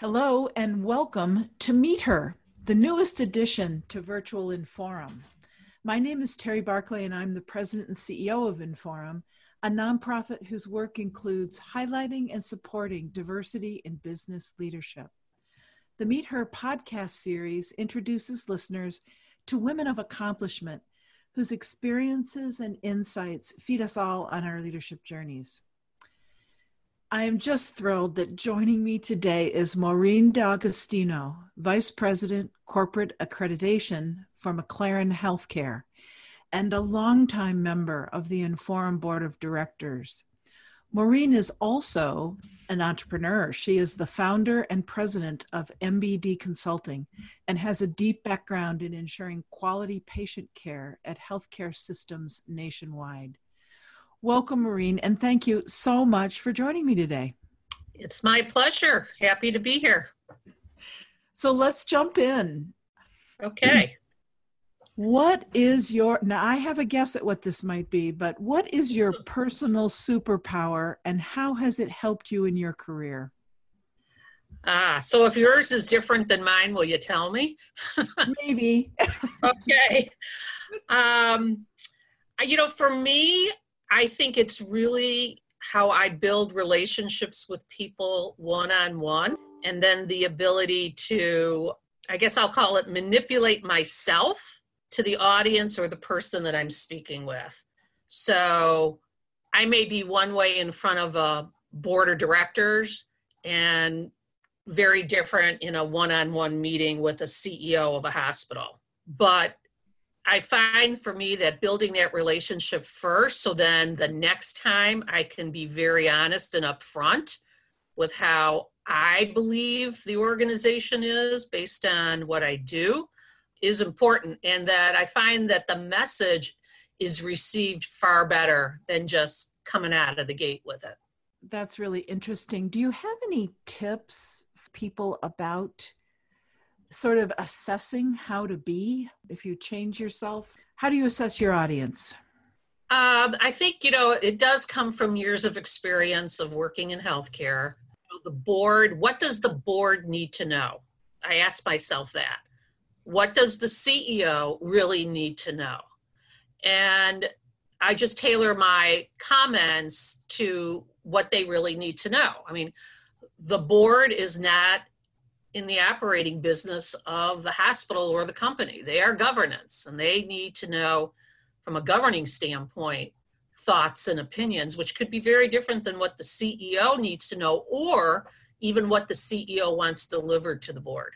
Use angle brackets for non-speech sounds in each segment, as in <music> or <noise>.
Hello and welcome to Meet Her, the newest addition to Virtual Inforum. My name is Terry Barclay, and I'm the president and CEO of Inforum, a nonprofit whose work includes highlighting and supporting diversity in business leadership. The Meet Her podcast series introduces listeners to women of accomplishment whose experiences and insights feed us all on our leadership journeys. I am just thrilled that joining me today is Maureen D'Agostino, Vice President, Corporate Accreditation for McLaren Healthcare, and a longtime member of the Inforum Board of Directors. Maureen is also an entrepreneur. She is the founder and president of MBD Consulting and has a deep background in ensuring quality patient care at healthcare systems nationwide. Welcome, Maureen, and thank you so much for joining me today. It's my pleasure. Happy to be here. So let's jump in. Okay. What is your, now I have a guess at what this might be, but what is your personal superpower and how has it helped you in your career? Ah, so if yours is different than mine, will you tell me? <laughs> Maybe. <laughs> okay. Um, you know, for me, I think it's really how I build relationships with people one on one, and then the ability to, I guess I'll call it manipulate myself to the audience or the person that I'm speaking with. So I may be one way in front of a board of directors and very different in a one on one meeting with a CEO of a hospital. But I find for me that building that relationship first, so then the next time I can be very honest and upfront with how I believe the organization is based on what I do, is important. And that I find that the message is received far better than just coming out of the gate with it. That's really interesting. Do you have any tips people about sort of assessing how to be if you change yourself? How do you assess your audience? Um, I think, you know, it does come from years of experience of working in healthcare. The board, what does the board need to know? I ask myself that. What does the CEO really need to know? And I just tailor my comments to what they really need to know. I mean, the board is not in the operating business of the hospital or the company. They are governance and they need to know from a governing standpoint thoughts and opinions, which could be very different than what the CEO needs to know or even what the CEO wants delivered to the board.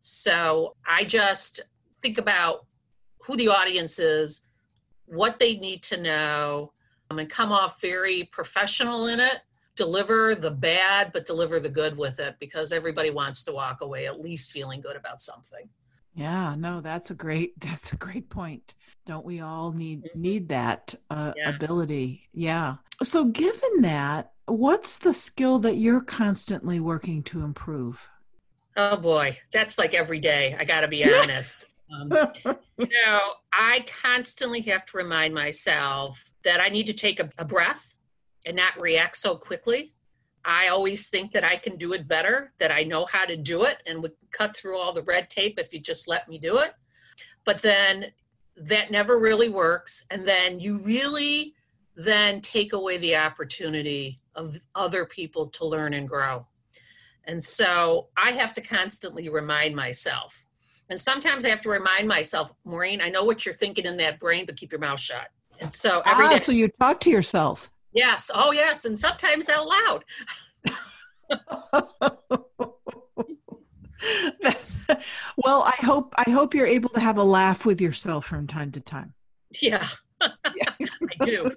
So I just think about who the audience is, what they need to know, um, and come off very professional in it deliver the bad but deliver the good with it because everybody wants to walk away at least feeling good about something. Yeah no that's a great <laughs> that's a great point. Don't we all need mm-hmm. need that uh, yeah. ability? Yeah. So given that what's the skill that you're constantly working to improve? Oh boy. That's like every day i gotta be <laughs> honest. Um, you know i constantly have to remind myself that i need to take a, a breath and not react so quickly. I always think that I can do it better, that I know how to do it and would cut through all the red tape if you just let me do it. But then that never really works. And then you really then take away the opportunity of other people to learn and grow. And so I have to constantly remind myself. And sometimes I have to remind myself, Maureen, I know what you're thinking in that brain, but keep your mouth shut. And so every ah, day, so you talk to yourself. Yes. Oh, yes. And sometimes out loud. <laughs> well, I hope I hope you're able to have a laugh with yourself from time to time. Yeah, <laughs> I do.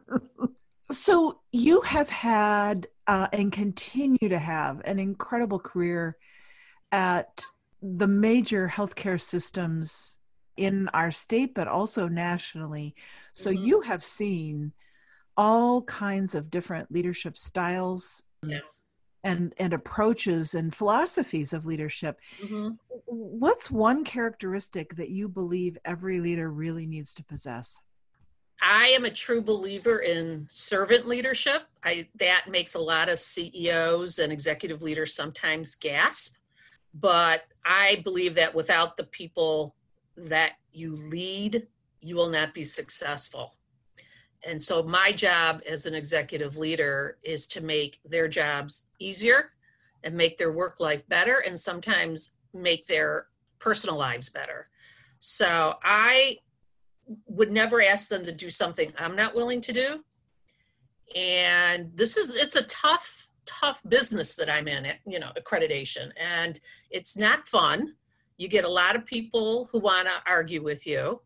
<laughs> so you have had uh, and continue to have an incredible career at the major healthcare systems in our state, but also nationally. So mm-hmm. you have seen all kinds of different leadership styles yes. and and approaches and philosophies of leadership mm-hmm. what's one characteristic that you believe every leader really needs to possess I am a true believer in servant leadership. I, that makes a lot of CEOs and executive leaders sometimes gasp. But I believe that without the people that you lead, you will not be successful. And so, my job as an executive leader is to make their jobs easier and make their work life better, and sometimes make their personal lives better. So, I would never ask them to do something I'm not willing to do. And this is, it's a tough, tough business that I'm in, you know, accreditation. And it's not fun. You get a lot of people who want to argue with you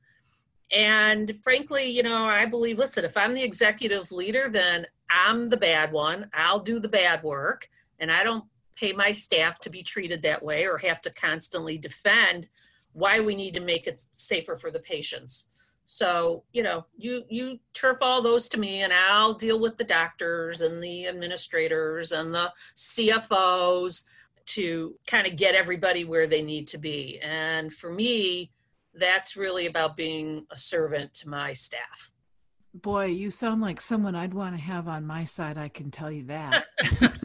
and frankly, you know, I believe, listen, if I'm the executive leader, then I'm the bad one. I'll do the bad work. And I don't pay my staff to be treated that way or have to constantly defend why we need to make it safer for the patients. So, you know, you you turf all those to me and I'll deal with the doctors and the administrators and the CFOs to kind of get everybody where they need to be. And for me, that's really about being a servant to my staff. Boy, you sound like someone I'd want to have on my side, I can tell you that. <laughs>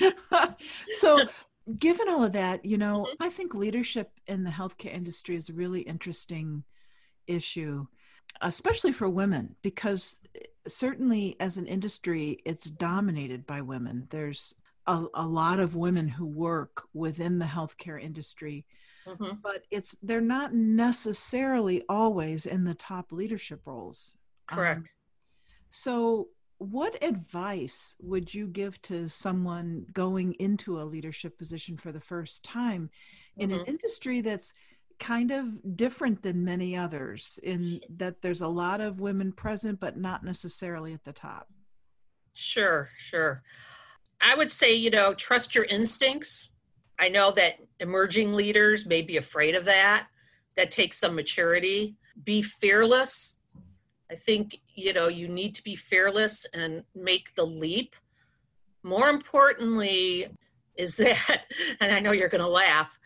<laughs> so, given all of that, you know, mm-hmm. I think leadership in the healthcare industry is a really interesting issue, especially for women, because certainly as an industry, it's dominated by women. There's a, a lot of women who work within the healthcare industry mm-hmm. but it's they're not necessarily always in the top leadership roles. Correct. Um, so, what advice would you give to someone going into a leadership position for the first time in mm-hmm. an industry that's kind of different than many others in that there's a lot of women present but not necessarily at the top sure sure i would say you know trust your instincts I know that emerging leaders may be afraid of that. That takes some maturity. Be fearless. I think, you know, you need to be fearless and make the leap. More importantly, is that, <laughs> and I know you're going to laugh,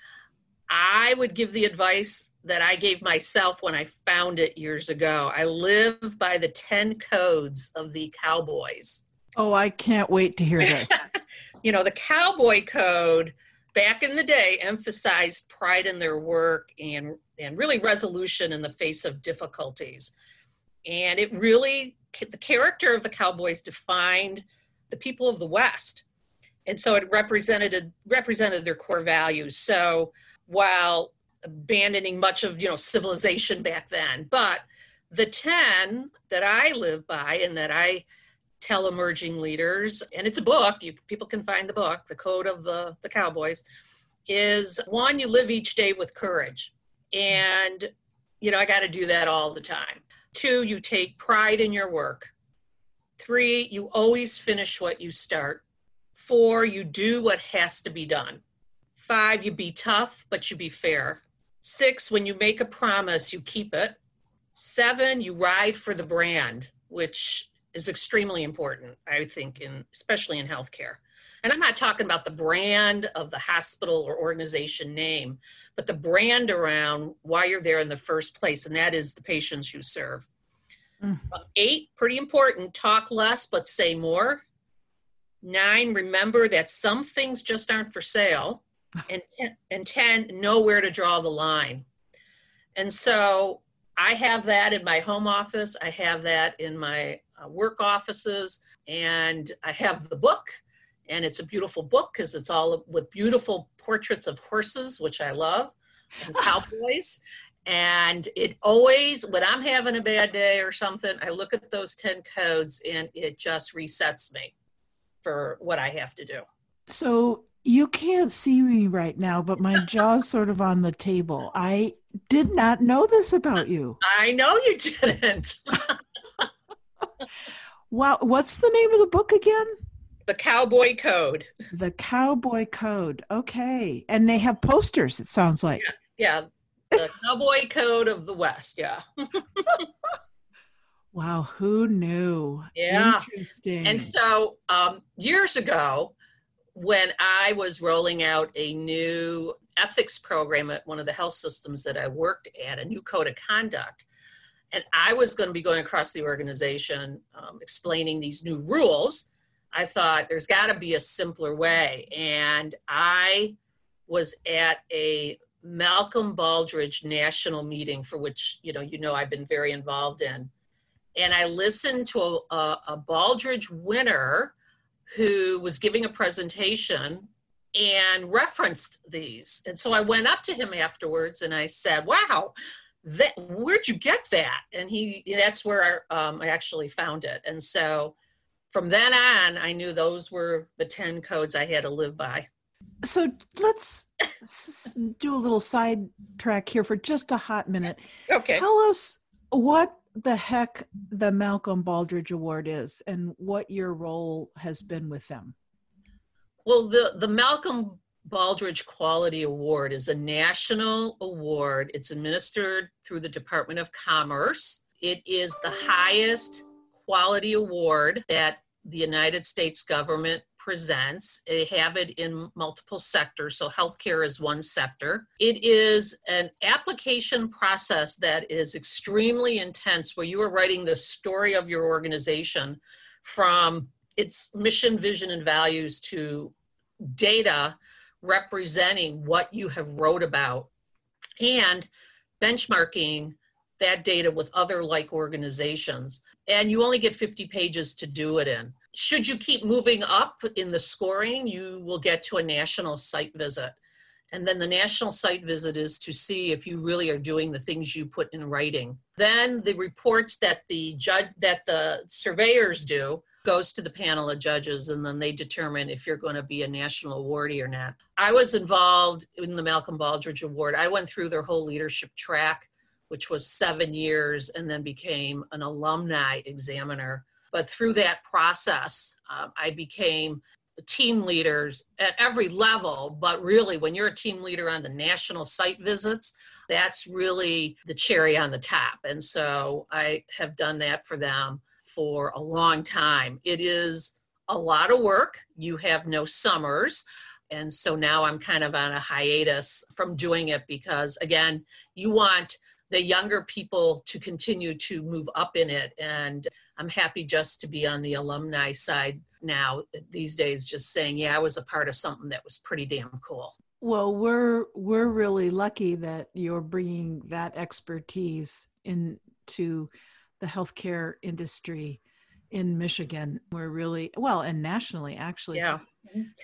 I would give the advice that I gave myself when I found it years ago. I live by the 10 codes of the cowboys. Oh, I can't wait to hear this. <laughs> you know, the cowboy code back in the day emphasized pride in their work and and really resolution in the face of difficulties. And it really the character of the cowboys defined the people of the west. And so it represented represented their core values. So while abandoning much of you know civilization back then but the 10 that i live by and that i tell emerging leaders and it's a book you people can find the book the code of the the cowboys is one you live each day with courage. And you know i got to do that all the time. Two you take pride in your work. Three you always finish what you start. Four you do what has to be done. Five you be tough but you be fair. Six when you make a promise you keep it. Seven you ride for the brand which is extremely important, I think, in especially in healthcare. And I'm not talking about the brand of the hospital or organization name, but the brand around why you're there in the first place, and that is the patients you serve. Mm. Um, eight, pretty important, talk less but say more. Nine, remember that some things just aren't for sale. <laughs> And, and 10, know where to draw the line. And so I have that in my home office. I have that in my Uh, work offices, and I have the book. And it's a beautiful book because it's all with beautiful portraits of horses, which I love, and <laughs> cowboys. and it always, when I'm having a bad day or something, I look at those 10 codes and it just resets me for what I have to do. So you can't see me right now, but my jaw's sort of on the table. I did not know this about you. I know you didn't. <laughs> wow. What's the name of the book again? The Cowboy Code. The Cowboy Code. Okay. And they have posters, it sounds like. Yeah. yeah. The <laughs> Cowboy Code of the West. Yeah. <laughs> wow. Who knew? Yeah. Interesting. And so um, years ago, when I was rolling out a new ethics program at one of the health systems that I worked at, a new code of conduct, and I was going to be going across the organization um, explaining these new rules. I thought there's got to be a simpler way. And I was at a Malcolm Baldrige national meeting for which, you know, you know I've been very involved in. And I listened to a, a, a Baldrige winner who was giving a presentation and referenced these. And so I went up to him afterwards and I said, wow, that, where'd you get that? And he, that's where I, um, I actually found it. And so from then on, I knew those were the 10 codes I had to live by. So let's do a little side track here for just a hot minute. Okay. Tell us what the heck the Malcolm baldrige Award is and what your role has been with them. Well, the, the Malcolm Baldrige Quality Award is a national award. It's administered through the Department of Commerce. It is the highest quality award that the United States government presents. They have it in multiple sectors, so healthcare is one sector. It is an application process that is extremely intense where you are writing the story of your organization from its mission, vision, and values to data representing what you have wrote about and benchmarking that data with other like organizations. And you only get 50 pages to do it in. Should you keep moving up in the scoring, you will get to a national site visit. And then the national site visit is to see if you really are doing the things you put in writing. Then the reports that the judge that the surveyors do goes to the panel of judges and then they determine if you're going to be a national awardee or not. I was involved in the Malcolm Baldrige Award. I went through their whole leadership track, which was seven years, and then became an alumni examiner. But through that process, uh, I became team leaders at every level but really when you're a team leader on the national site visits that's really the cherry on the top and so i have done that for them for a long time. It is a lot of work. You have no summers. And so now I'm kind of on a hiatus from doing it because, again, you want the younger people to continue to move up in it. And I'm happy just to be on the alumni side now these days, just saying, yeah, I was a part of something that was pretty damn cool. Well, we're we're really lucky that you're bringing that expertise into the healthcare industry in Michigan. We're really well, and nationally, actually. Yeah.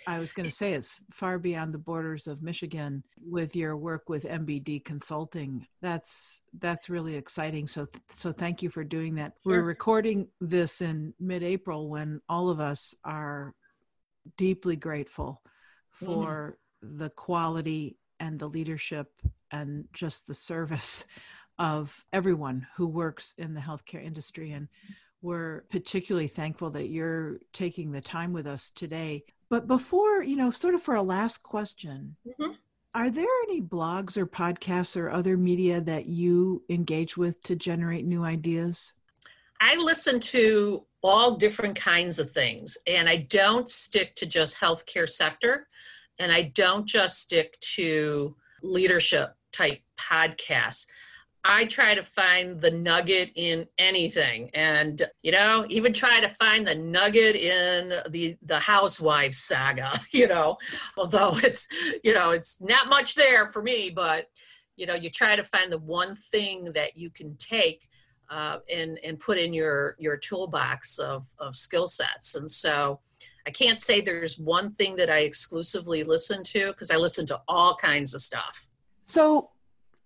I was going to say it's far beyond the borders of Michigan with your work with MBD Consulting. That's that's really exciting. So so thank you for doing that. Sure. We're recording this in mid-April when all of us are deeply grateful for mm-hmm. the quality and the leadership and just the service of everyone who works in the healthcare industry. And we're particularly thankful that you're taking the time with us today. But before, you know, sort of for a last question, mm-hmm. are there any blogs or podcasts or other media that you engage with to generate new ideas? I listen to all different kinds of things, and I don't stick to just healthcare sector, and I don't just stick to leadership type podcasts. I try to find the nugget in anything, and you know, even try to find the nugget in the the Housewives saga. <laughs> You know, although it's you know it's not much there for me, but you know, you try to find the one thing that you can take uh, and and put in your your toolbox of of skill sets. And so, I can't say there's one thing that I exclusively listen to because I listen to all kinds of stuff. So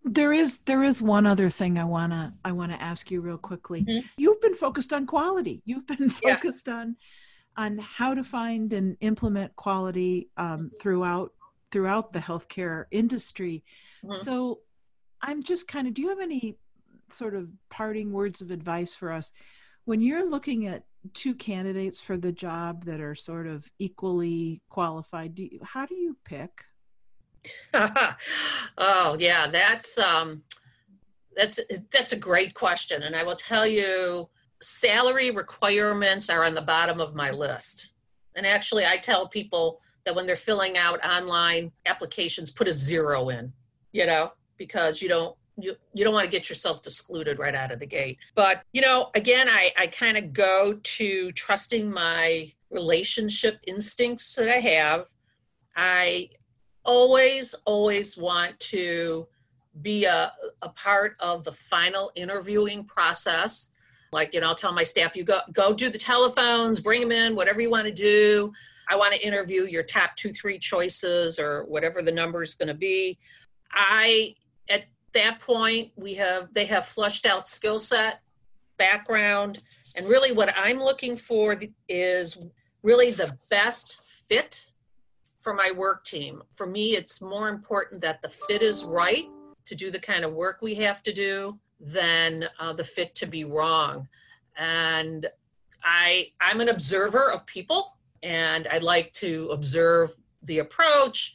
there is there is one other thing I wanna I wanna ask you real quickly. Mm-hmm. You've been focused on quality. You've been focused yeah. on on how to find and implement quality um, throughout throughout the healthcare industry. Mm-hmm. So I'm just kind of do you have any sort of parting words of advice for us when you're looking at two candidates for the job that are sort of equally qualified do you, how do you pick <laughs> oh yeah, that's um, that's that's a great question, and I will tell you, salary requirements are on the bottom of my list. And actually, I tell people that when they're filling out online applications, put a zero in, you know, because you don't you, you don't want to get yourself excluded right out of the gate. But, you know, again, I, I kind of go to trusting my relationship instincts that I have. I always, always want to be a, a part of the final interviewing process. Like, you know, I'll tell my staff, you go, go do the telephones, bring them in, whatever you want to do. I want to interview your top two, three choices or whatever the number is going to be. I, at that point, we have, they have flushed out skill set, background, and really what I'm looking for is really the best fit for my work team. For me, it's more important that the fit is right to do the kind of work we have to do than uh, the fit to be wrong. And I, I'm an observer of people, and I like to observe the approach,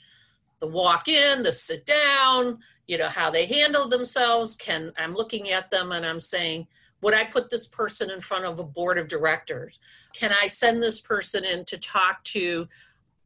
the walk in, the sit down, you know, how they handle themselves. Can I'm looking at them and I'm saying, would I put this person in front of a board of directors? Can I send this person in to talk to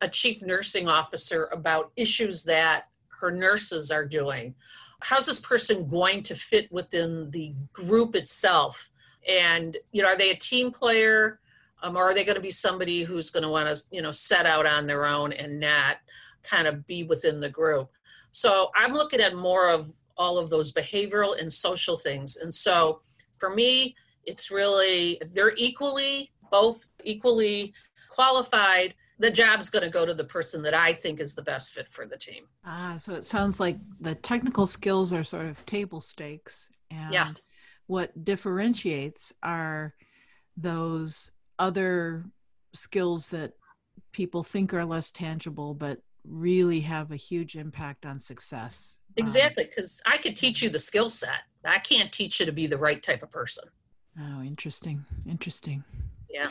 a chief nursing officer about issues that her nurses are doing? How's this person going to fit within the group itself? And, you know, are they a team player? Um, or are they going to be somebody who's going to want to, you know, set out on their own and not kind of be within the group? So I'm looking at more of all of those behavioral and social things. And so for me, it's really, they're equally, both equally qualified, the job's going to go to the person that I think is the best fit for the team. Ah, so it sounds like the technical skills are sort of table stakes. And yeah. what differentiates are those other skills that people think are less tangible, but really have a huge impact on success. Exactly, because um, I could teach you the skill set. I can't teach you to be the right type of person. Oh, interesting. Interesting. Yeah.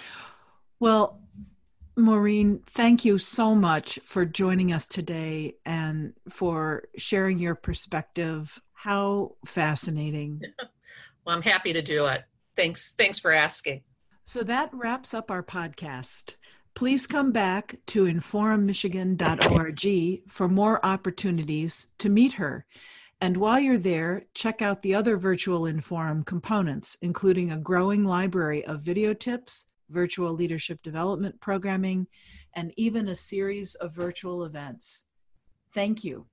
Well, Maureen, thank you so much for joining us today and for sharing your perspective. How fascinating. <laughs> well, I'm happy to do it. Thanks. Thanks for asking. So that wraps up our podcast. Please come back to inforummichigan.org for more opportunities to meet her. And while you're there, check out the other virtual Inforum components, including a growing library of video tips, virtual leadership development programming, and even a series of virtual events. Thank you.